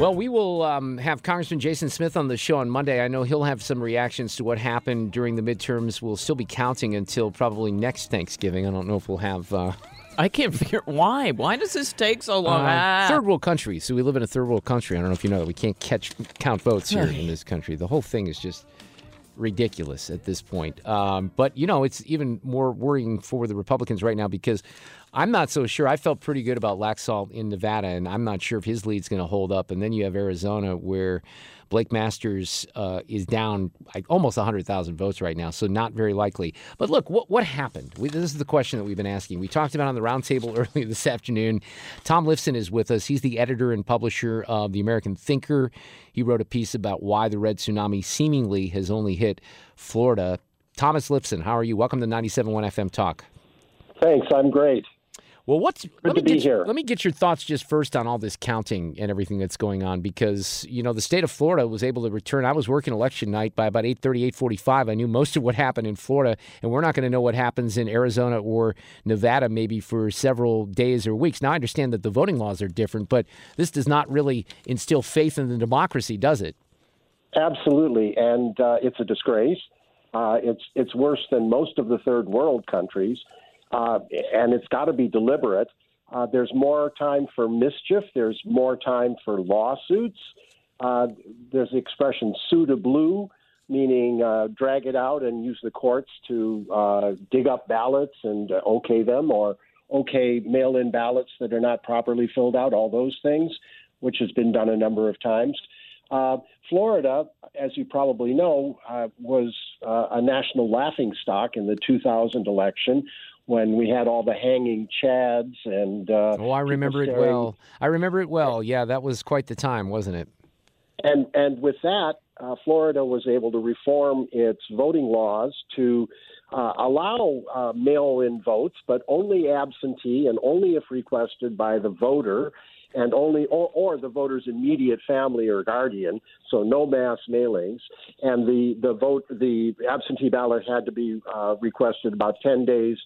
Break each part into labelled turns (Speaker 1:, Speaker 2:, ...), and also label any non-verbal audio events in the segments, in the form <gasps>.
Speaker 1: Well, we will um, have Congressman Jason Smith on the show on Monday. I know he'll have some reactions to what happened during the midterms. We'll still be counting until probably next Thanksgiving. I don't know if we'll have. Uh,
Speaker 2: I can't figure why. Why does this take so long?
Speaker 1: uh,
Speaker 2: Ah.
Speaker 1: third world country. So we live in a third world country. I don't know if you know that we can't catch count votes here in this country. The whole thing is just ridiculous at this point. Um, but you know, it's even more worrying for the Republicans right now because I'm not so sure. I felt pretty good about Laxalt in Nevada, and I'm not sure if his lead's going to hold up. And then you have Arizona, where Blake Masters uh, is down like almost 100,000 votes right now, so not very likely. But look, what what happened? We, this is the question that we've been asking. We talked about on the roundtable <laughs> earlier this afternoon. Tom Lifson is with us. He's the editor and publisher of the American Thinker. He wrote a piece about why the red tsunami seemingly has only hit Florida. Thomas Lifson, how are you? Welcome to 97.1 FM Talk.
Speaker 3: Thanks. I'm great.
Speaker 1: Well, what's let
Speaker 3: to
Speaker 1: me get. Let me get your thoughts just first on all this counting and everything that's going on because you know the state of Florida was able to return. I was working election night by about 8:30, 8:45. I knew most of what happened in Florida, and we're not going to know what happens in Arizona or Nevada maybe for several days or weeks. Now I understand that the voting laws are different, but this does not really instill faith in the democracy, does it?
Speaker 3: Absolutely, and uh, it's a disgrace. Uh, it's it's worse than most of the third world countries, uh, and it's got to be deliberate. Uh, there's more time for mischief. There's more time for lawsuits. Uh, there's the expression "sue to blue," meaning uh, drag it out and use the courts to uh, dig up ballots and uh, okay them, or okay mail-in ballots that are not properly filled out. All those things, which has been done a number of times. Uh, Florida, as you probably know, was a national laughing stock in the 2000 election when we had all the hanging chads and. Uh,
Speaker 1: Oh, I remember it well. I remember it well. Yeah, that was quite the time, wasn't it?
Speaker 3: And and with that, uh, Florida was able to reform its voting laws to uh, allow uh, mail-in votes, but only absentee and only if requested by the voter, and only or, or the voter's immediate family or guardian. So no mass mailings, and the the vote the absentee ballot had to be uh, requested about ten days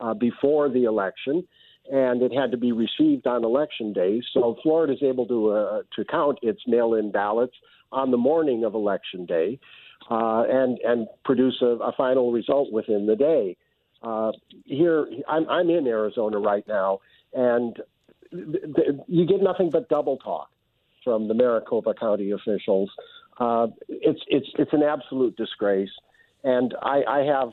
Speaker 3: uh, before the election and it had to be received on election day. So Florida is able to uh, to count its mail-in ballots on the morning of election day, uh, and and produce a, a final result within the day. Uh, here, I'm, I'm in Arizona right now, and th- th- you get nothing but double talk from the Maricopa County officials. Uh, it's it's it's an absolute disgrace, and I, I have,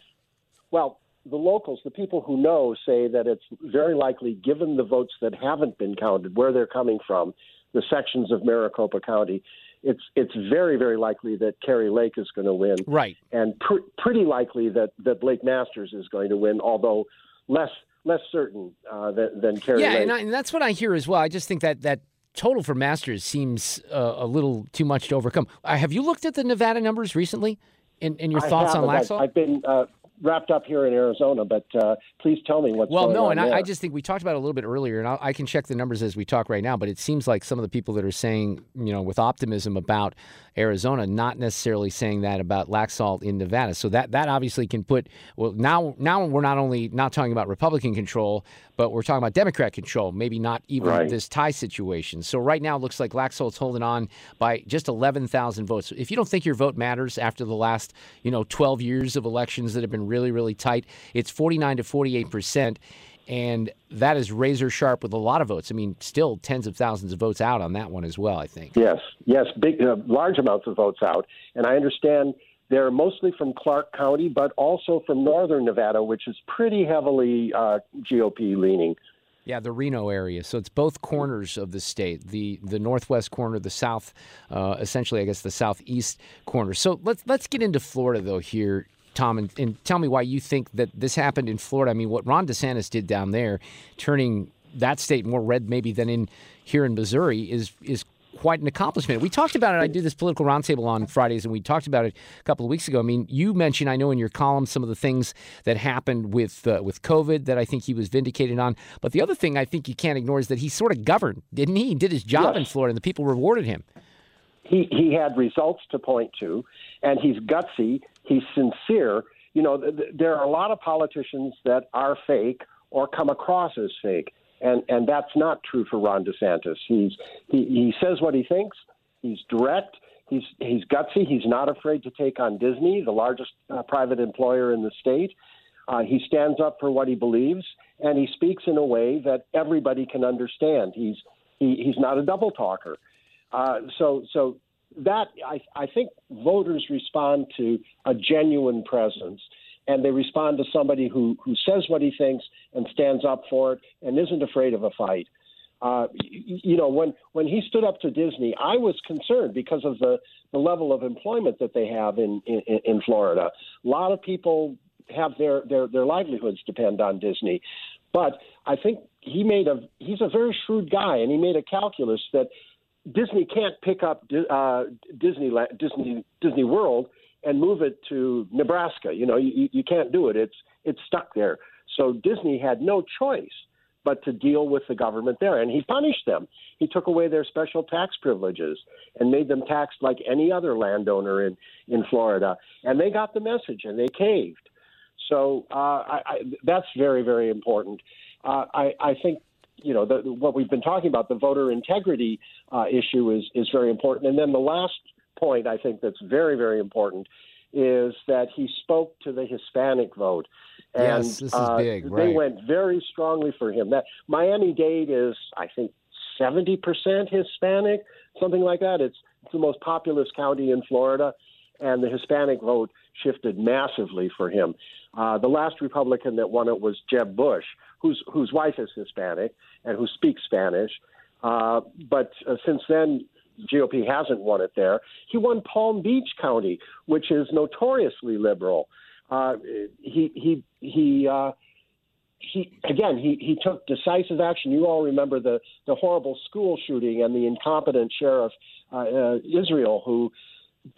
Speaker 3: well, the locals, the people who know, say that it's very likely, given the votes that haven't been counted, where they're coming from, the sections of Maricopa County, it's it's very very likely that Kari Lake is going to win,
Speaker 1: Right.
Speaker 3: and pr- pretty likely that that Blake Masters is going to win, although less less certain uh, than, than Kari
Speaker 1: Yeah,
Speaker 3: Lake.
Speaker 1: and, I, and that's what I hear as well. I just think that that total for Masters seems uh, a little too much to overcome. Uh, have you looked at the Nevada numbers recently? And, and your
Speaker 3: I
Speaker 1: thoughts on Laxalt?
Speaker 3: I've been uh, wrapped up here in Arizona, but uh, please tell me what's going on.
Speaker 1: well,
Speaker 3: no, and.
Speaker 1: I, I just think we talked about it a little bit earlier, and I'll, I can check the numbers as we talk right now. But it seems like some of the people that are saying, you know, with optimism about Arizona, not necessarily saying that about Laxalt in Nevada. So that that obviously can put well now now we're not only not talking about Republican control, but we're talking about Democrat control. Maybe not even
Speaker 3: Right.
Speaker 1: this tie situation. So right now it looks like Laxalt's holding on by just eleven thousand votes. If you don't think your vote matters after the last you know twelve years of elections that have been really really tight, it's forty nine to forty eight percent. And that is razor sharp with a lot of votes. I mean, still tens of thousands of votes out on that one as well. I think.
Speaker 3: Yes, yes, big, uh, large amounts of votes out, and I understand they're mostly from Clark County, but also from northern Nevada, which is pretty heavily uh, GOP leaning.
Speaker 1: Yeah, the Reno area. So it's both corners of the state the the northwest corner, the south, uh, essentially, I guess, the southeast corner. So let's let's get into Florida though here, Tom, and, and tell me why you think that this happened in Florida. I mean, what Ron DeSantis did down there, turning that state more red maybe than in here in Missouri, is is quite an accomplishment. We talked about it. I do this political roundtable on Fridays, and we talked about it a couple of weeks ago. I mean, you mentioned, I know in your column, some of the things that happened with uh, with COVID that I think he was vindicated on. But the other thing I think you can't ignore is that he sort of governed, didn't he? He did his job
Speaker 3: Yes.
Speaker 1: in Florida, and the people rewarded him.
Speaker 3: he he had results to point to, and he's gutsy. He's sincere. You know, th- th- there are a lot of politicians that are fake or come across as fake, and and that's not true for Ron DeSantis. He's he he says what he thinks. He's direct. He's he's gutsy. He's not afraid to take on Disney, the largest uh, private employer in the state. Uh, he stands up for what he believes, and he speaks in a way that everybody can understand. He's he, he's not a double talker. Uh, so so that I, I think voters respond to a genuine presence, and they respond to somebody who who says what he thinks and stands up for it and isn't afraid of a fight. Uh, you, know, when when he stood up to Disney, I was concerned because of the the level of employment that they have in in, in Florida. A lot of people have their, their their livelihoods depend on Disney, but I think he made a he's a very shrewd guy, and he made a calculus that Disney can't pick up uh, Disneyland, Disney Disney World and move it to Nebraska. You know, you, you can't do it. It's it's stuck there. So Disney had no choice but to deal with the government there, and he punished them. He took away their special tax privileges and made them taxed like any other landowner in in Florida, and they got the message and they caved. So uh, I, I, that's very very important. Uh, I, I think you know the, what we've been talking about the voter integrity uh, issue is is very important. And then the last point i think that's very very important is that he spoke to the hispanic vote. And
Speaker 1: Yes, this is
Speaker 3: uh,
Speaker 1: big,
Speaker 3: they went very strongly for him. That miami dade is i think 70% hispanic something like that. It's it's the most populous county in florida and the hispanic vote shifted massively for him. Uh, the last republican that won it was jeb bush whose whose wife is Hispanic and who speaks Spanish. Uh, but uh, since then, GOP hasn't won it there. He won Palm Beach County, which is notoriously liberal. Uh, he he he. Uh, he again he, he took decisive action. You all remember the, the horrible school shooting and the incompetent sheriff uh, uh, Israel who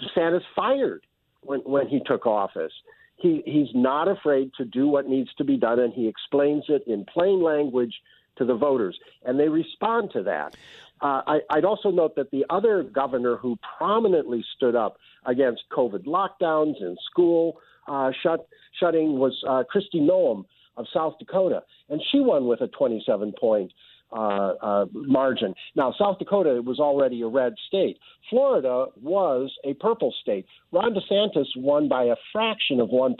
Speaker 3: DeSantis fired when when he took office he he's not afraid to do what needs to be done, and he explains it in plain language to the voters, and they respond to that. Uh, I, I'd also note that the other governor who prominently stood up against COVID lockdowns and school uh, shut shutting was uh, Kristi Noem of South Dakota, and she won with a 27 point uh, uh, margin. Now, South Dakota was already a red state. Florida was a purple state. Ron DeSantis won by a fraction of 1%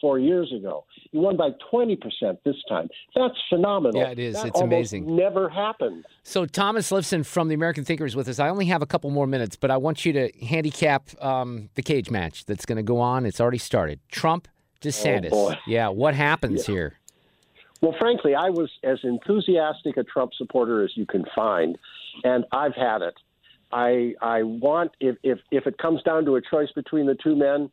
Speaker 3: four years ago. He won by 20% this time. That's phenomenal.
Speaker 1: Yeah, it is.
Speaker 3: That
Speaker 1: It's amazing.
Speaker 3: Never happened.
Speaker 1: So Thomas Lifson from the American Thinker is with us. I only have a couple more minutes, but I want you to handicap um, the cage match that's going to go on. It's already started. Trump, DeSantis.
Speaker 3: Oh.
Speaker 1: Yeah, what happens here?
Speaker 3: Well, frankly, I was as enthusiastic a Trump supporter as you can find, and I've had it. I I want if if if it comes down to a choice between the two men,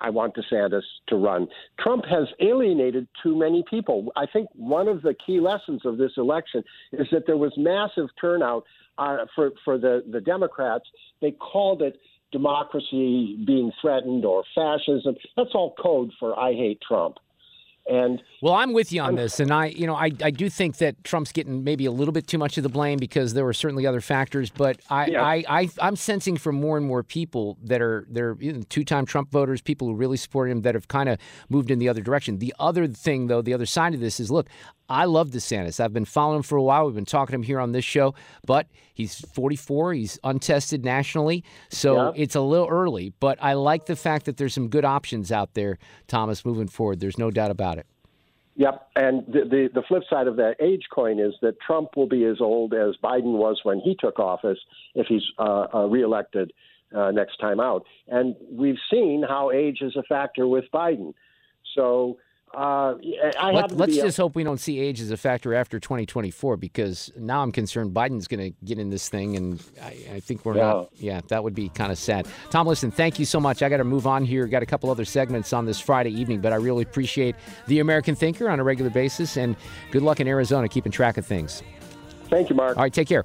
Speaker 3: I want DeSantis to run. Trump has alienated too many people. I think one of the key lessons of this election is that there was massive turnout uh, for for the the Democrats. They called it democracy being threatened or fascism. That's all code for I hate Trump. And
Speaker 1: well, I'm with you on this, and I, you know, I, I do think that Trump's getting maybe a little bit too much of the blame because there were certainly other factors. But I,
Speaker 3: Yeah.
Speaker 1: I, I, I'm sensing from more and more people that are they're you know, two-time Trump voters, people who really supported him, that have kind of moved in the other direction. The other thing, though, the other side of this is, look, I love DeSantis. I've been following him for a while. We've been talking to him here on this show, but he's 44. He's untested nationally, so
Speaker 3: Yeah.
Speaker 1: it's a little early. But I like the fact that there's some good options out there, Thomas, moving forward. There's no doubt about it.
Speaker 3: Yep, and the, the the flip side of that age coin is that Trump will be as old as Biden was when he took office if he's uh, uh, reelected uh, next time out. And we've seen how age is a factor with Biden. So uh, I
Speaker 1: Let, let's
Speaker 3: be a-
Speaker 1: just hope we don't see age as a factor after 2024 because now I'm concerned Biden's going to get in this thing, and I, I think we're not. Yeah, that would be kind of sad. Tom, listen, thank you so much. I got to move on here. Got a couple other segments on this Friday evening, but I really appreciate the American Thinker on a regular basis, and good luck in Arizona keeping track of things.
Speaker 3: Thank you, Mark.
Speaker 1: All right, take care.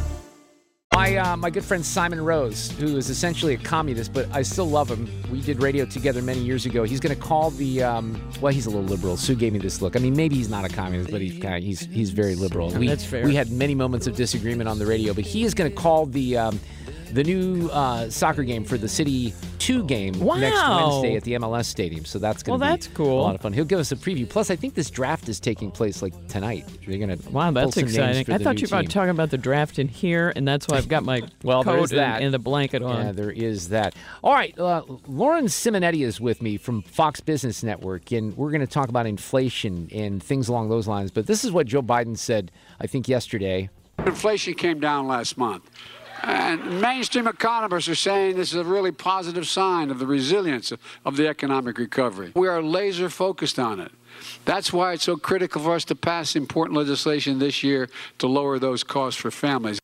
Speaker 1: My uh, my good friend Simon Rose, who is essentially a communist, but I still love him. We did radio together many years ago. He's going to call the um, well, he's a little liberal. Sue gave me this look. I mean, maybe he's not a communist, but he's kind of, he's he's very liberal. We,
Speaker 2: That's fair.
Speaker 1: We had many moments of disagreement on the radio, but he is going to call the um, the new uh, soccer game for the City Two game next Wednesday at the MLS Stadium. So that's going to
Speaker 2: Well,
Speaker 1: be
Speaker 2: that's cool.
Speaker 1: a lot of fun. He'll give us a preview. Plus, I think this draft is taking place like tonight. They're going to
Speaker 2: Wow, that's exciting. I thought you were about talking about the draft in here, and that's why I've got my <laughs>
Speaker 1: Well,
Speaker 2: coat
Speaker 1: is that.
Speaker 2: and, and the blanket on.
Speaker 1: Yeah, there is that. All right, uh, Lauren Simonetti is with me from Fox Business Network, and we're going to talk about inflation and things along those lines. But this is what Joe Biden said, I think, yesterday.
Speaker 4: Inflation came down last month. And mainstream economists are saying this is a really positive sign of the resilience of, the economic recovery. We are laser focused on it. That's why it's so critical for us to pass important legislation this year to lower those costs for families.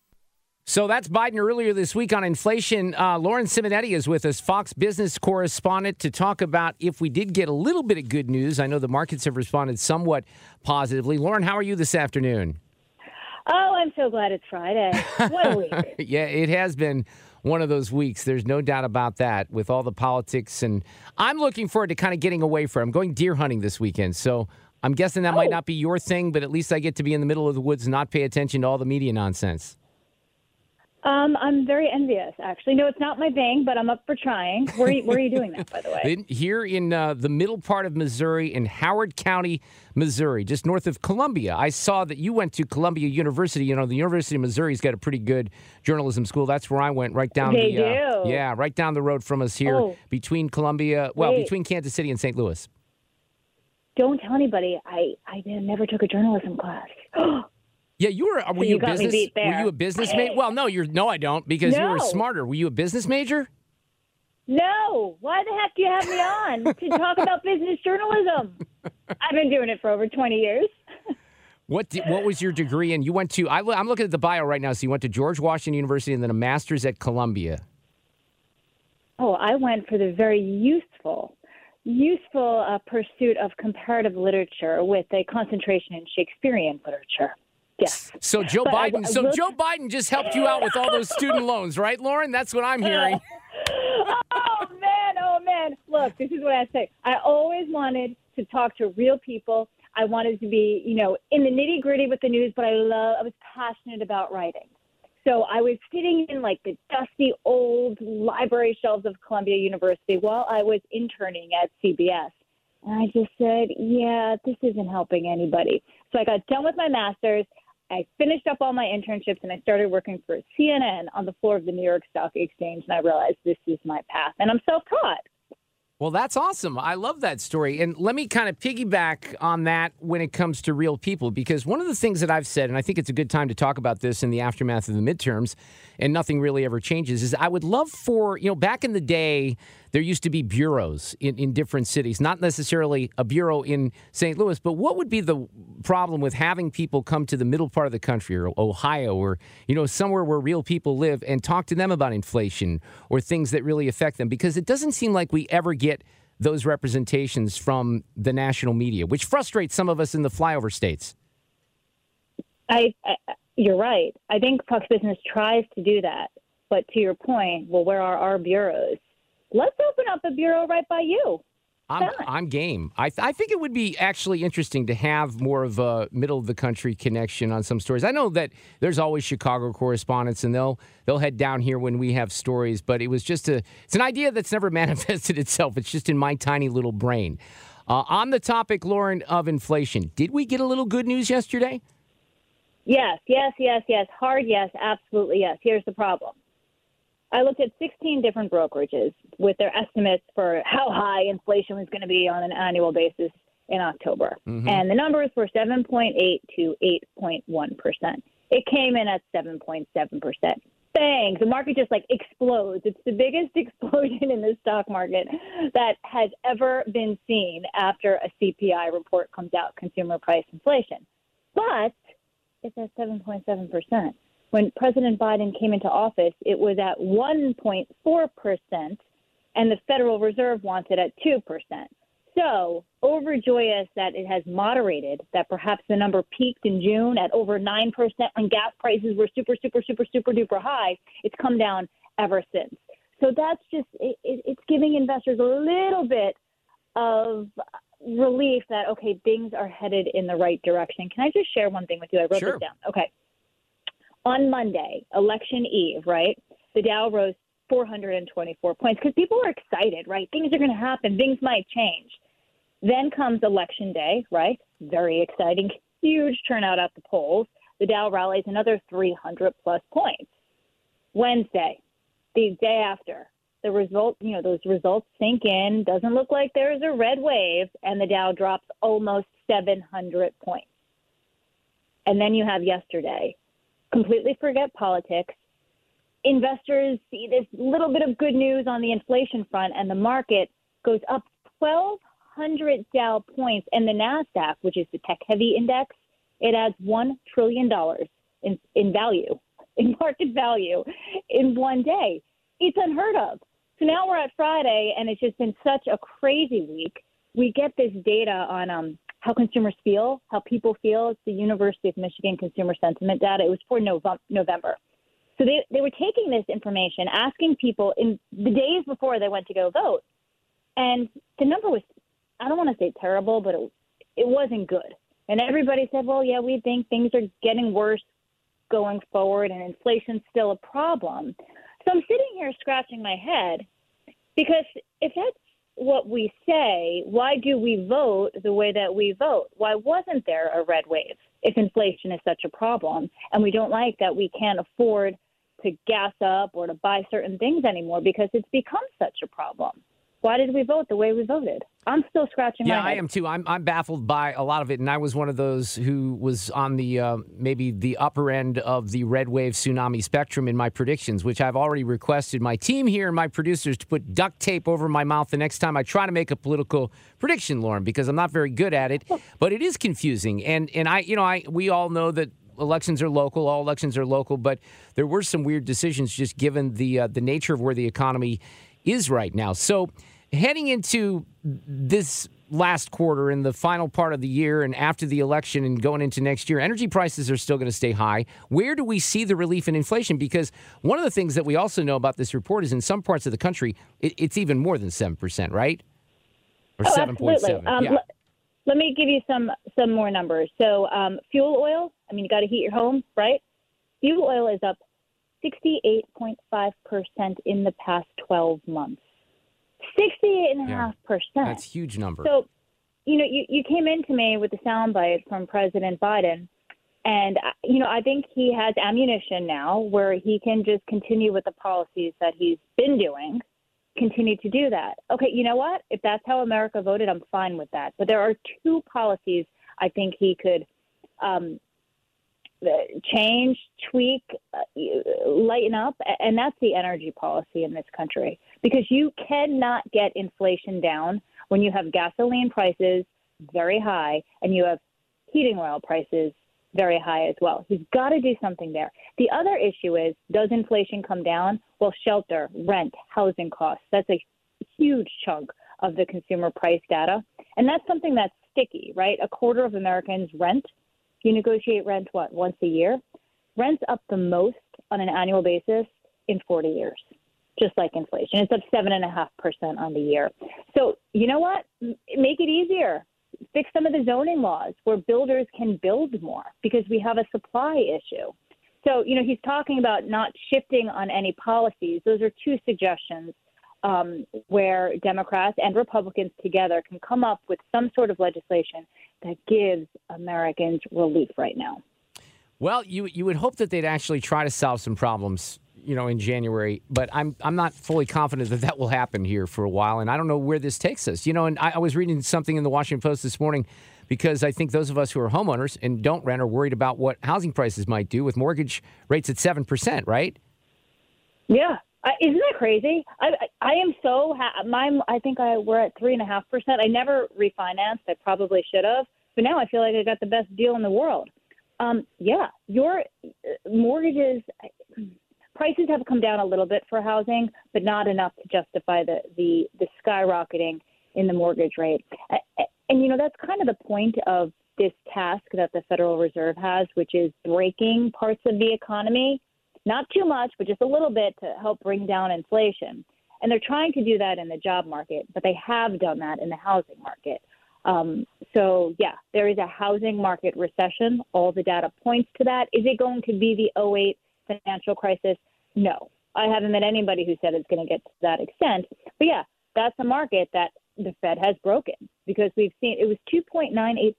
Speaker 1: So that's Biden earlier this week on inflation. Uh, Lauren Simonetti is with us, Fox Business correspondent, to talk about if we did get a little bit of good news. I know the markets have responded somewhat positively. Lauren, how are you this afternoon?
Speaker 5: Oh, I'm so glad it's Friday. What a week. <laughs>
Speaker 1: yeah, it has been one of those weeks. There's no doubt about that with all the politics. And I'm looking forward to kind of getting away from. I'm going deer hunting this weekend. So I'm guessing that might oh. not be your thing, but at least I get to be in the middle of the woods and not pay attention to all the media nonsense.
Speaker 5: Um, I'm very envious, actually. No, it's not my thing, but I'm up for trying. Where are you, where are you doing that, by the way? <laughs>
Speaker 1: In- Here in uh, the middle part of Missouri, in Howard County, Missouri, just north of Columbia. I saw that you went to Columbia University. You know, the University of Missouri's got a pretty good journalism school. That's where I went, right down
Speaker 5: They
Speaker 1: the uh,
Speaker 5: do.
Speaker 1: yeah, right down the road from us here,
Speaker 5: Oh.
Speaker 1: between Columbia, well,
Speaker 5: Wait.
Speaker 1: between Kansas City and St. Louis.
Speaker 5: Don't tell anybody. I, I never took a journalism class. <gasps> <gasps>
Speaker 1: Yeah, you were. Were
Speaker 5: So you
Speaker 1: a
Speaker 5: got me
Speaker 1: business? Were you a business major? Well, no, you're. No, I don't, because you were smarter. Were you a business major?
Speaker 5: no. Why the heck do you have me on to talk about business journalism? I've been doing it for over 20 years. <laughs>
Speaker 1: What di- What was your degree in? You went to. I, am looking at the bio right now. So you went to George Washington University and then a master's at Columbia.
Speaker 5: Oh, I went for the very useful, useful uh, pursuit of comparative literature with a concentration in Shakespearean literature. Yes.
Speaker 1: So Joe
Speaker 5: But I-
Speaker 1: Biden.
Speaker 5: I
Speaker 1: so
Speaker 5: will-
Speaker 1: Joe Biden just helped you out with all those student loans, right, Lauren? That's what I'm hearing. <laughs>
Speaker 5: oh man, oh man. Look, this is what I say. I always wanted to talk to real people. I wanted to be, you know, in the nitty gritty with the news, but I love I was passionate about writing. So I was sitting in like the dusty old library shelves of Columbia University while I was interning at CBS. And I just said, yeah, this isn't helping anybody. So I got done with my master's. I finished up all my internships and I started working for CNN on the floor of the New York Stock Exchange. And I realized this is my path. And I'm self taught.
Speaker 1: Well, that's awesome. I love that story. And let me kind of piggyback on that when it comes to real people, because one of the things that I've said, and I think it's a good time to talk about this in the aftermath of the midterms, and nothing really ever changes, is I would love for, you know, back in the day, there used to be bureaus in, in different cities, not necessarily a bureau in St. Louis, but what would be the problem with having people come to the middle part of the country or Ohio or, you know, somewhere where real people live and talk to them about inflation or things that really affect them? Because it doesn't seem like we ever get those representations from the national media, which frustrates some of us in the flyover states.
Speaker 5: I, I you're right. I think Fox Business tries to do that. But to your point, well, where are our bureaus? Let's open up a bureau right by you.
Speaker 1: I'm, I'm game. I, th- I think it would be actually interesting to have more of a middle of the country connection on some stories. I know that there's always Chicago correspondents, and they'll they'll head down here when we have stories. But it was just a it's an idea that's never <laughs> manifested itself. It's just in my tiny little brain. Uh, on the topic, Lauren, of inflation, did we get a little good news yesterday?
Speaker 5: Yes, yes, yes, yes. Hard yes, absolutely yes. Here's the problem. I looked at 16 different brokerages with their estimates for how high inflation was going to be on an annual basis in October.
Speaker 6: Mhm.
Speaker 5: And the numbers were 7.8 to 8.1%. It came in at 7.7%. Bang! The market just like explodes. It's the biggest <laughs> explosion in the stock market that has ever been seen after a CPI report comes out, consumer price inflation. But it's at 7.7%. When President Biden came into office, it was at 1.4%, and the Federal Reserve wants it at 2%. So, overjoyous that it has moderated, that perhaps the number peaked in June at over 9% when gas prices were super, super, super, super duper high. It's come down ever since. So, that's just, it, it, it's giving investors a little bit of relief that, okay, things are headed in the right direction. Can I just share one thing with you? I wrote
Speaker 6: Sure.
Speaker 5: this down. Okay. On Monday, election eve, right? The Dow rose 424 points because people were excited, right? Things are going to happen, things might change. Then comes election day, right? Very exciting, huge turnout at the polls. The Dow rallies another 300 plus points. Wednesday, the day after, the result, you know, those results sink in. Doesn't look like there's a red wave, and the Dow drops almost 700 points. And then you have yesterday. Completely forget politics. Investors see this little bit of good news on the inflation front, and the market goes up 1,200 Dow points. And the NASDAQ, which is the tech heavy index, it adds $1 trillion in, in value, <laughs> in market value, in one day. It's unheard of. So now we're at Friday, and it's just been such a crazy week. We get this data on um, how consumers feel, how people feel. It's the University of Michigan Consumer Sentiment data. It was for November. So they, they were taking this information, asking people in the days before they went to go vote. And the number was, I don't want to say terrible, but it, it wasn't good. And everybody said, well, yeah, we think things are getting worse going forward and inflation's still a problem. So I'm sitting here scratching my head because if that's what we say, why do we vote the way that we vote? Why wasn't there a red wave if inflation is such a problem and we don't like that we can't afford to gas up or to buy certain things anymore because it's become such a problem? Why did we vote the way we voted? I'm still scratching my head.
Speaker 1: Yeah, I am too. I'm I'm baffled by a lot of it, and I was one of those who was on the uh, maybe the upper end of the red wave tsunami spectrum in my predictions, which I've already requested my team here and my producers to put duct tape over my mouth the next time I try to make a political prediction, Lauren, because I'm not very good at it. But it is confusing, and and I you know I we all know that elections are local. All elections are local, but there were some weird decisions just given the uh, the nature of where the economy is right now. So heading into this last quarter in the final part of the year and after the election and going into next year, energy prices are still going to stay high. Where do we see the relief in inflation? Because one of the things that we also know about this report is in some parts of the country, it's even more than 7%, right? Or
Speaker 5: oh, 7.7. Um, yeah. l- let me give you some some more numbers. So, um, fuel oil, I mean, you got to heat your home, right? Fuel oil is up 68.5% in the past 12 months. Sixty-eight and a half percent.
Speaker 1: That's huge number.
Speaker 5: So, you know, you, you came into me with a soundbite from President Biden, and uh, you know, I think he has ammunition now where he can just continue with the policies that he's been doing, continue to do that. Okay, you know what? If that's how America voted, I'm fine with that. But there are two policies I think he could um, change, tweak, uh, lighten up, and that's the energy policy in this country. Because you cannot get inflation down when you have gasoline prices very high and you have heating oil prices very high as well. He's got to do something there. The other issue is does inflation come down? Well, shelter, rent, housing costs. That's a huge chunk of the consumer price data. And that's something that's sticky, right? A quarter of Americans rent you negotiate rent, what, once a year? Rent's up the most on an annual basis in 40 years, just like inflation. It's up 7.5% on the year. So, you know what? Make it easier. Fix some of the zoning laws where builders can build more because we have a supply issue. So, you know, he's talking about not shifting on any policies. Those are two suggestions um, where Democrats and Republicans together can come up with some sort of legislation that gives Americans relief right now.
Speaker 1: Well, you you would hope that they'd actually try to solve some problems, you know, in January. But I'm I'm not fully confident that that will happen here for a while, and I don't know where this takes us. You know, and I, I was reading something in the Washington Post this morning because I think those of us who are homeowners and don't rent are worried about what housing prices might do with mortgage rates at seven percent, right?
Speaker 5: Yeah, uh, isn't that crazy? I I am so ha- my I think I we're at three and a half percent. I never refinanced. I probably should have, but now I feel like I got the best deal in the world. Um, yeah, your uh, mortgages prices have come down a little bit for housing, but not enough to justify the the, the skyrocketing in the mortgage rate. And you know that's kind of the point of this task that the Federal Reserve has, which is breaking parts of the economy not too much, but just a little bit to help bring down inflation. And they're trying to do that in the job market, but they have done that in the housing market. Um, so, yeah, there is a housing market recession. All the data points to that. Is it going to be the 08 financial crisis? No. I haven't met anybody who said it's going to get to that extent. But yeah, that's a market that the Fed has broken because we've seen it was 2.98%,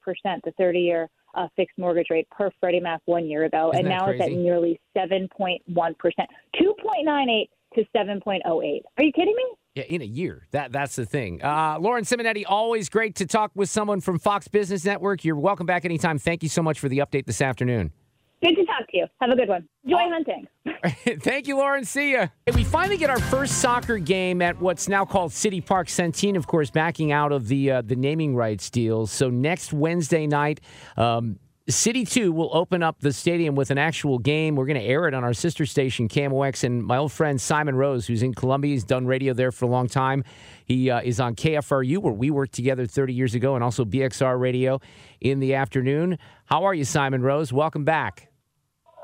Speaker 5: the 30 year uh, fixed mortgage rate per Freddie Mac one year ago,
Speaker 1: Isn't
Speaker 5: and now
Speaker 1: crazy?
Speaker 5: it's at nearly 7.1 percent, 2.98 to 7.08. Are you kidding me?
Speaker 1: Yeah, in a year. That that's the thing. Uh, Lauren Simonetti, always great to talk with someone from Fox Business Network. You're welcome back anytime. Thank you so much for the update this afternoon.
Speaker 5: Good to talk to you. Have a good one. Enjoy hunting. <laughs>
Speaker 1: Thank you, Lauren. See ya. We finally get our first soccer game at what's now called City Park. Centene, of course, backing out of the uh, the naming rights deal. So next Wednesday night. Um, City 2 will open up the stadium with an actual game. We're going to air it on our sister station, KMOX. And my old friend Simon Rose, who's in Columbia, he's done radio there for a long time. He uh, is on KFRU, where we worked together 30 years ago, and also BXR Radio in the afternoon. How are you, Simon Rose? Welcome back.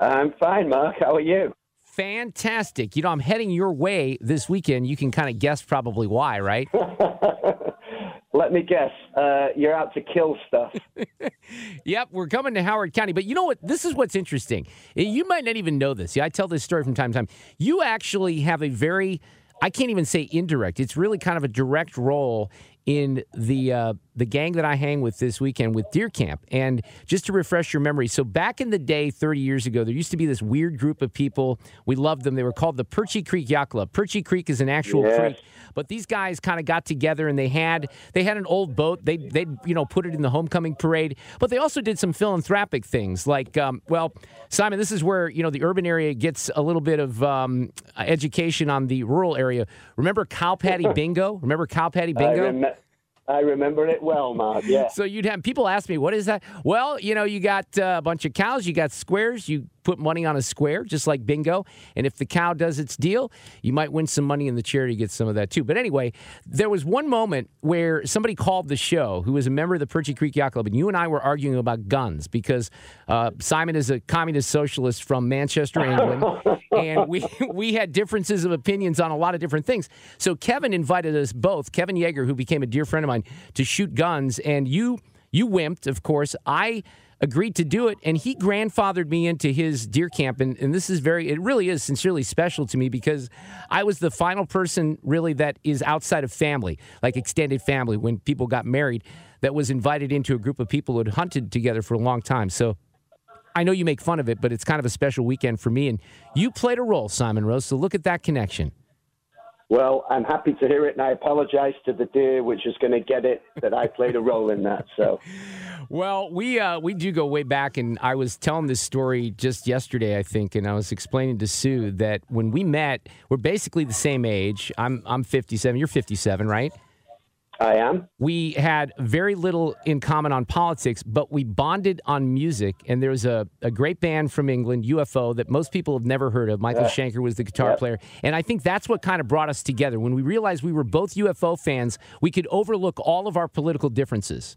Speaker 6: I'm fine, Mark. How are you?
Speaker 1: Fantastic. You know, I'm heading your way this weekend. You can kind of guess probably why, right? <laughs>
Speaker 6: Let me guess. Uh, you're out to kill stuff. <laughs>
Speaker 1: yep, we're coming to Howard County. But you know what? This is what's interesting. You might not even know this. Yeah, I tell this story from time to time. You actually have a very, I can't even say indirect, it's really kind of a direct role in the uh, the gang that I hang with this weekend with Deer Camp. And just to refresh your memory, so back in the day, 30 years ago, there used to be this weird group of people. We loved them. They were called the Perche Creek Yacht Club. Perche Creek is an actual
Speaker 6: Yes.
Speaker 1: creek, but these guys kind of got together and they had they had an old boat. They they you know put it in the homecoming parade, but they also did some philanthropic things like um, well, Simon, this is where you know the urban area gets a little bit of um, education on the rural area. Remember cow patty <laughs> bingo? Remember cow patty bingo?
Speaker 6: I remember it well, Mark. Yeah.
Speaker 1: So you'd have people ask me, "What is that?" Well, you know, you got uh, a bunch of cows, you got squares, you put money on a square, just like bingo. And if the cow does its deal, you might win some money and the charity gets some of that too. But anyway, there was one moment where somebody called the show who was a member of the Percy Creek Yacht Club, and you and I were arguing about guns because uh, Simon is a communist socialist from Manchester, England, <laughs> and we we had differences of opinions on a lot of different things. So Kevin invited us both, Kevin Yeager, who became a dear friend of mine, to shoot guns, and you you wimped, of course. I agreed to do it, and he grandfathered me into his deer camp. And, and this is very, it really is sincerely special to me because I was the final person, really, that is outside of family, like extended family, when people got married, that was invited into a group of people who had hunted together for a long time. So I know you make fun of it, but it's kind of a special weekend for me. And you played a role, Simon Rose. So look at that connection.
Speaker 6: Well, I'm happy to hear it, and I apologize to the deer, which is going to get it that I played a role in that. So, <laughs>
Speaker 1: well, we uh, we do go way back, and I was telling this story just yesterday, I think, and I was explaining to Sue that when we met, we're basically the same age. I'm I'm 57. You're 57, right?
Speaker 6: I am.
Speaker 1: We had very little in common on politics, but we bonded on music. And there's a, a great band from England, UFO, that most people have never heard of. Michael uh, yeah. Schenker was the guitar yep. player. And I think that's what kind of brought us together. When we realized we were both UFO fans, we could overlook all of our political differences.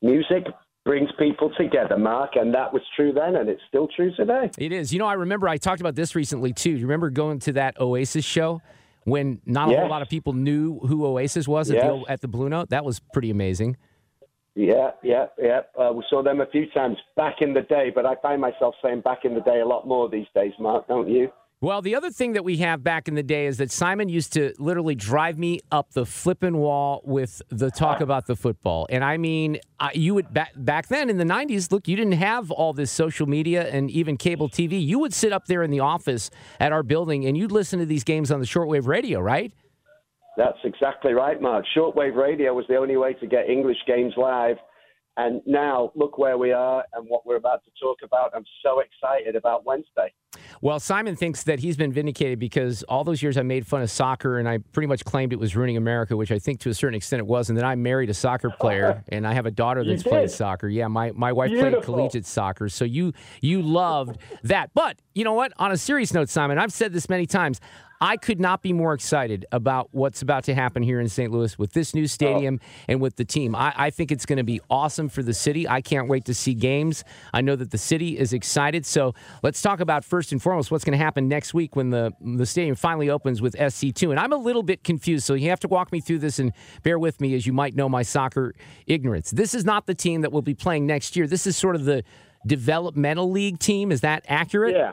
Speaker 6: Music brings people together, Mark, and that was true then, and it's still true today.
Speaker 1: It is. You know, I remember I talked about this recently too. You remember going to that Oasis show? When not yes. a whole lot of people knew who Oasis was at, the, at the Blue Note. That was pretty amazing.
Speaker 6: Yeah, yeah, yeah. Uh, we saw them a few times back in the day, but I find myself saying back in the day a lot more these days, Mark, don't you?
Speaker 1: Well, the other thing that we have back in the day is that Simon used to literally drive me up the flipping wall with the talk about the football. And I mean, you would back, back then in the 90s, look, you didn't have all this social media and even cable TV. You would sit up there in the office at our building and you'd listen to these games on the shortwave radio, right?
Speaker 6: That's exactly right, Mark. Shortwave radio was the only way to get English games live. And now look where we are and what we're about to talk about. I'm so excited about Wednesday.
Speaker 1: Well, Simon thinks that he's been vindicated because all those years I made fun of soccer and I pretty much claimed it was ruining America, which I think to a certain extent it was. And then I married a soccer <laughs> player and I have a daughter that's played soccer. Yeah, my, my wife Beautiful. played collegiate soccer. So you you loved that. But you know what? On a serious note, Simon, I've said this many times. I could not be more excited about what's about to happen here in St. Louis with this new stadium oh. and with the team. I, I think it's going to be awesome for the city. I can't wait to see games. I know that the city is excited. So let's talk about first and foremost what's going to happen next week when the the stadium finally opens with SC2. And I'm a little bit confused, so you have to walk me through this and bear with me as you might know my soccer ignorance. This is not the team that will be playing next year. This is sort of the developmental league team. Is that accurate?
Speaker 6: Yeah.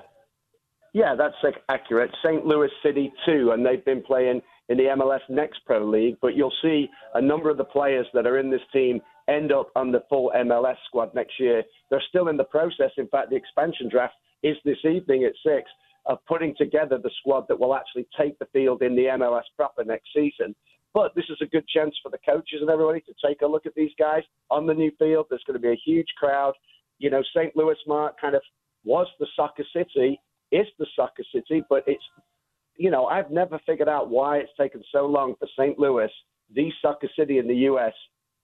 Speaker 6: Yeah, that's accurate. St. Louis City too, and they've been playing in the MLS Next Pro League. But you'll see a number of the players that are in this team end up on the full MLS squad next year. They're still in the process. In fact, the expansion draft is this evening at six of putting together the squad that will actually take the field in the MLS proper next season. But this is a good chance for the coaches and everybody to take a look at these guys on the new field. There's going to be a huge crowd. You know, St. Louis, Mark, kind of was the soccer city is the soccer city, but it's, you know, I've never figured out why it's taken so long for St. Louis, the soccer city in the U.S.,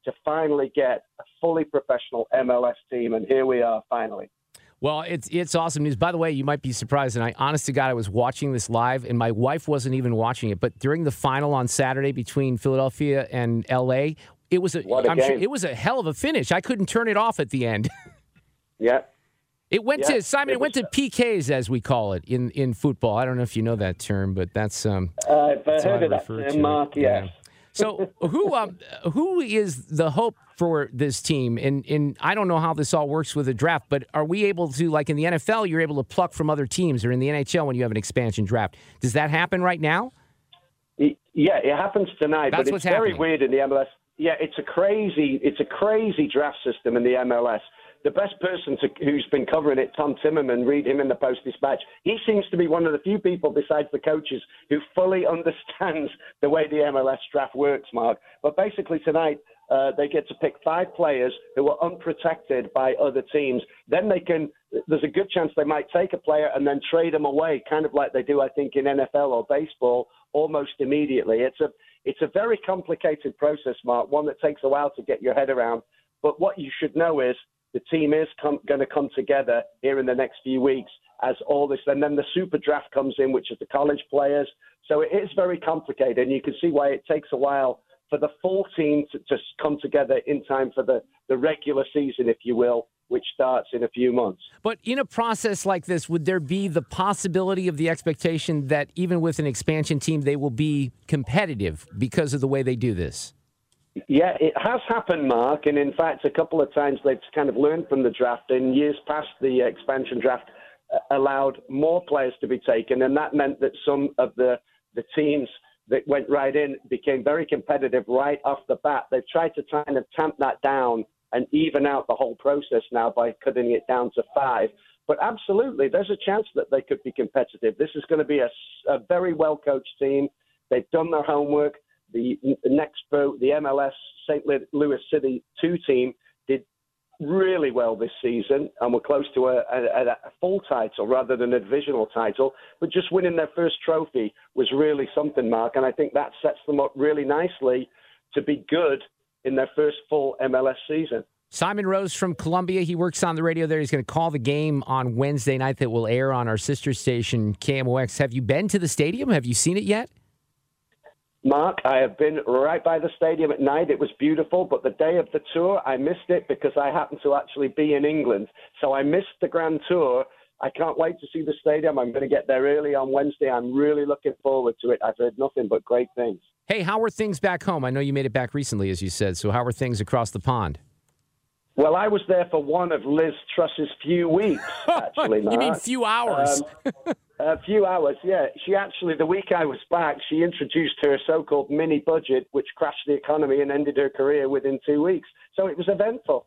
Speaker 6: to finally get a fully professional MLS team. And here we are finally.
Speaker 1: Well, it's it's awesome news. By the way, you might be surprised, and I, honest to God, I was watching this live, and my wife wasn't even watching it. But during the final on Saturday between Philadelphia and L.A., it was a,
Speaker 6: a
Speaker 1: I'm sure it was a hell of a finish. I couldn't turn it off at the end. <laughs>
Speaker 6: yeah,
Speaker 1: it went to Simon. It, it went to PKs, as we call it in, in football. I don't know if you know that term, but that's um.
Speaker 6: Uh, I've heard of that term, Mark. Yes. Yeah.
Speaker 1: So who um who is the hope for this team? And and I don't know how this all works with a draft, but are we able to like in the NFL, you're able to pluck from other teams, or in the NHL when you have an expansion draft? Does that happen right now?
Speaker 6: Yeah, it happens tonight,
Speaker 1: That's
Speaker 6: but it's very
Speaker 1: happening.
Speaker 6: weird in the MLS. Yeah, it's a crazy it's a crazy draft system in the MLS the best person to, who's been covering it, Tom Timmerman, read him in the Post Dispatch. He seems to be one of the few people besides the coaches who fully <laughs> understands the way the MLS draft works, Mark. But basically tonight, uh, they get to pick five players who are unprotected by other teams. Then they can. There's a good chance they might take a player and then trade them away, kind of like they do, I think, in NFL or baseball, almost immediately. It's a it's a very complicated process, Mark. One that takes a while to get your head around. But what you should know is the team is going to come together here in the next few weeks as all this. And then the super draft comes in, which is the college players. So it is very complicated, and you can see why it takes a while for the full team to just come together in time for the, the regular season, if you will, which starts in a few months.
Speaker 1: But in a process like this, would there be the possibility of the expectation that even with an expansion team, they will be competitive because of the way they do this?
Speaker 6: Yeah, it has happened, Mark. And in fact, a couple of times they've kind of learned from the draft. In years past, the expansion draft uh, allowed more players to be taken, and that meant that some of the, the teams that went right in became very competitive right off the bat. They've tried to kind of tamp that down and even out the whole process now by cutting it down to five. But absolutely, there's a chance that they could be competitive. This is going to be a, a very well coached team. They've done their homework. The, the next boat, the MLS St. Louis City 2 team, did really well this season and were close to a, a, a, full title rather than a divisional title. But just winning their first trophy was really something, Mark. And I think that sets them up really nicely to be good in their first full MLS season.
Speaker 1: Simon Rose from Columbia. He works on the radio there. He's going to call the game on Wednesday night that will air on our sister station, KMOX. Have you been to the stadium? Have you seen it yet?
Speaker 6: Mark, I have been right by the stadium at night. It was beautiful, but the day of the tour, I missed it because I happened to actually be in England. So I missed the Grand Tour. I can't wait to see the stadium. I'm going to get there early on Wednesday. I'm really looking forward to it. I've heard nothing but great things.
Speaker 1: Hey, how are things back home? I know you made it back recently, as you said. So, how are things across the pond?
Speaker 6: Well, I was there for one of Liz Truss's few weeks, <laughs> actually.
Speaker 1: you mean few hours?
Speaker 6: Um, <laughs> a few hours, yeah. She actually, the week I was back, she introduced her so-called mini budget, which crashed the economy and ended her career within two weeks. So it was eventful.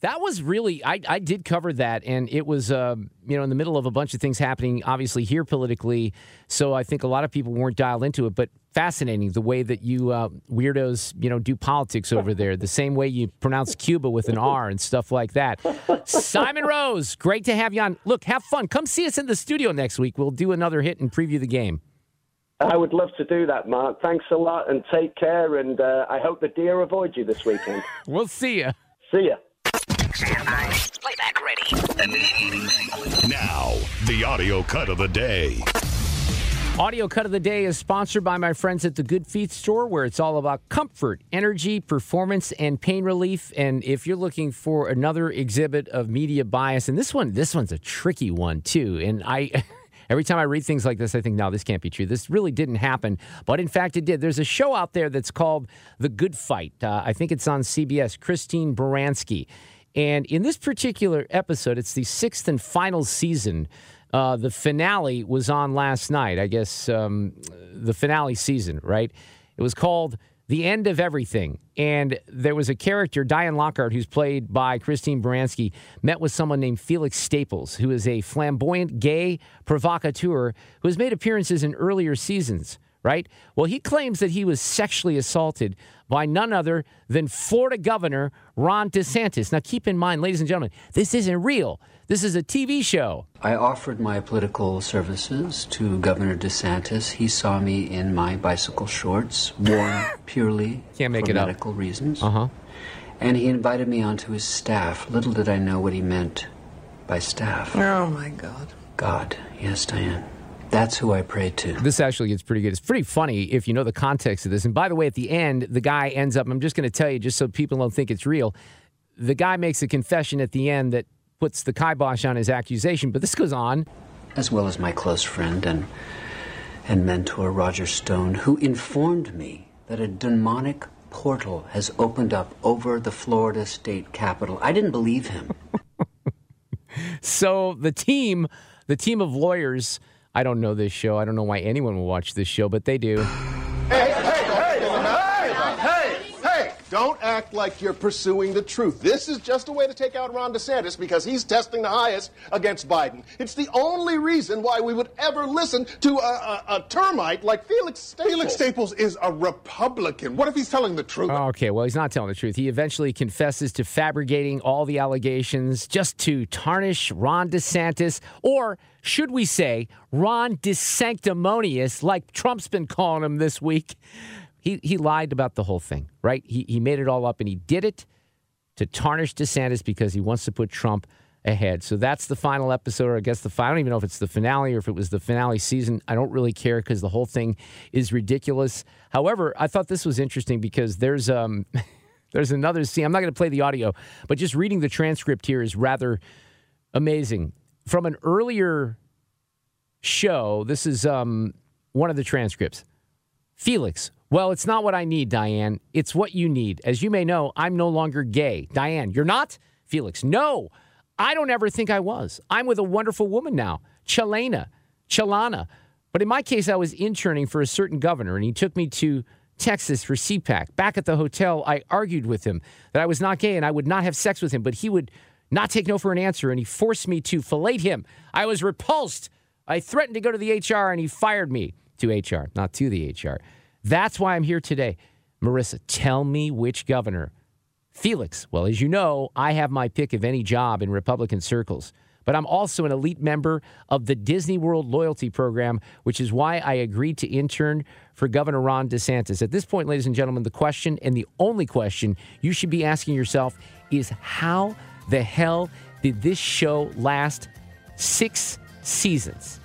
Speaker 1: That was really I, I did cover that, and it was uh, you know in the middle of a bunch of things happening, obviously here politically. So I think a lot of people weren't dialed into it, but fascinating the way that you uh, weirdos you know do politics over there, the same way you pronounce Cuba with an R and stuff like that. Simon Rose, great to have you on. Look, have fun. Come see us in the studio next week. We'll do another hit and preview the game.
Speaker 6: I would love to do that, Mark. Thanks a lot, and take care. And uh, I hope the deer avoid you this weekend. <laughs>
Speaker 1: we'll see you.
Speaker 6: See ya.
Speaker 7: Playback ready.
Speaker 8: Now, the audio cut of the day.
Speaker 1: Audio cut of the day is sponsored by my friends at the Good Feet store, where it's all about comfort, energy, performance, and pain relief. And if you're looking for another exhibit of media bias, and this one, this one's a tricky one too. And I. <laughs> Every time I read things like this, I think, no, this can't be true. This really didn't happen. But in fact, it did. There's a show out there that's called The Good Fight. Uh, I think it's on CBS. Christine Baranski. And in this particular episode, it's the sixth and final season. Uh, the finale was on last night. I guess um, the finale season, right? It was called The End of Everything. And there was a character, Diane Lockhart, who's played by Christine Baranski, met with someone named Felix Staples, who is a flamboyant gay provocateur who has made appearances in earlier seasons right? Well, he claims that he was sexually assaulted by none other than Florida Governor Ron DeSantis. Now, keep in mind, ladies and gentlemen, this isn't real. This is a TV show.
Speaker 9: I offered my political services to Governor DeSantis. He saw me in my bicycle shorts, worn <coughs> purely
Speaker 1: Can't make
Speaker 9: for
Speaker 1: it up.
Speaker 9: medical reasons.
Speaker 1: Uh huh.
Speaker 9: And he invited me onto his staff. Little did I know what he meant by staff.
Speaker 2: Oh, my God.
Speaker 9: God. Yes, Diane. That's who I prayed to.
Speaker 1: This actually gets pretty good. It's pretty funny if you know the context of this. And by the way, at the end, the guy ends up, I'm just going to tell you, just so people don't think it's real, the guy makes a confession at the end that puts the kibosh on his accusation. But this goes on.
Speaker 9: As well as my close friend and, and mentor, Roger Stone, who informed me that a demonic portal has opened up over the Florida state capitol. I didn't believe him. <laughs>
Speaker 1: so the team, the team of lawyers, I don't know this show. I don't know why anyone will watch this show, but they do.
Speaker 10: Hey, hey, hey, hey, hey, hey! Don't act like you're pursuing the truth. This is just a way to take out Ron DeSantis because he's testing the highest against Biden. It's the only reason why we would ever listen to a, a, a termite like Felix Staples.
Speaker 11: Felix Staples is a Republican. What if he's telling the truth?
Speaker 1: Okay, well, he's not telling the truth. He eventually confesses to fabricating all the allegations just to tarnish Ron DeSantis, or should we say, Ron DeSanctimonious, like Trump's been calling him this week. He, he lied about the whole thing, right? He, he made it all up and he did it to tarnish DeSantis because he wants to put Trump ahead. So that's the final episode, or I guess the final. I don't even know if it's the finale or if it was the finale season. I don't really care because the whole thing is ridiculous. However, I thought this was interesting because there's um <laughs> there's another scene. I'm not going to play the audio, but just reading the transcript here is rather amazing. From an earlier show, this is um one of the transcripts. Felix, well, it's not what I need, Diane. It's what you need. As you may know, I'm no longer gay. Diane, you're not? Felix, no. I don't ever think I was. I'm with a wonderful woman now, Chelena, Chelana. But in my case, I was interning for a certain governor, and he took me to Texas for CPAC. Back at the hotel, I argued with him that I was not gay and I would not have sex with him, but he would not take no for an answer, and he forced me to fillet him. I was repulsed. I threatened to go to the HR, and he fired me to HR, not to the HR. That's why I'm here today. Marissa, tell me which governor Felix, well, as you know, I have my pick of any job in Republican circles, but I'm also an elite member of the Disney World Loyalty Program, which is why I agreed to intern for Governor Ron DeSantis. At this point, ladies and gentlemen, the question and the only question you should be asking yourself is how the hell did this show last six seasons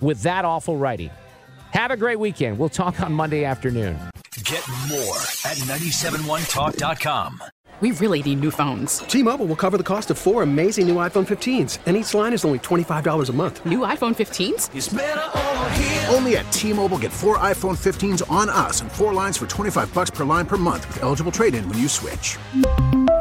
Speaker 1: with that awful writing? Have a great weekend. We'll talk on Monday afternoon.
Speaker 7: Get more at 971talk.com.
Speaker 12: We really need new phones.
Speaker 13: T-Mobile will cover the cost of four amazing new iPhone 15s, and each line is only $25 a month.
Speaker 12: New iPhone 15s?
Speaker 14: Only at T-Mobile get four iPhone 15s on us and four lines for 25 bucks per line per month with eligible trade-in when you switch.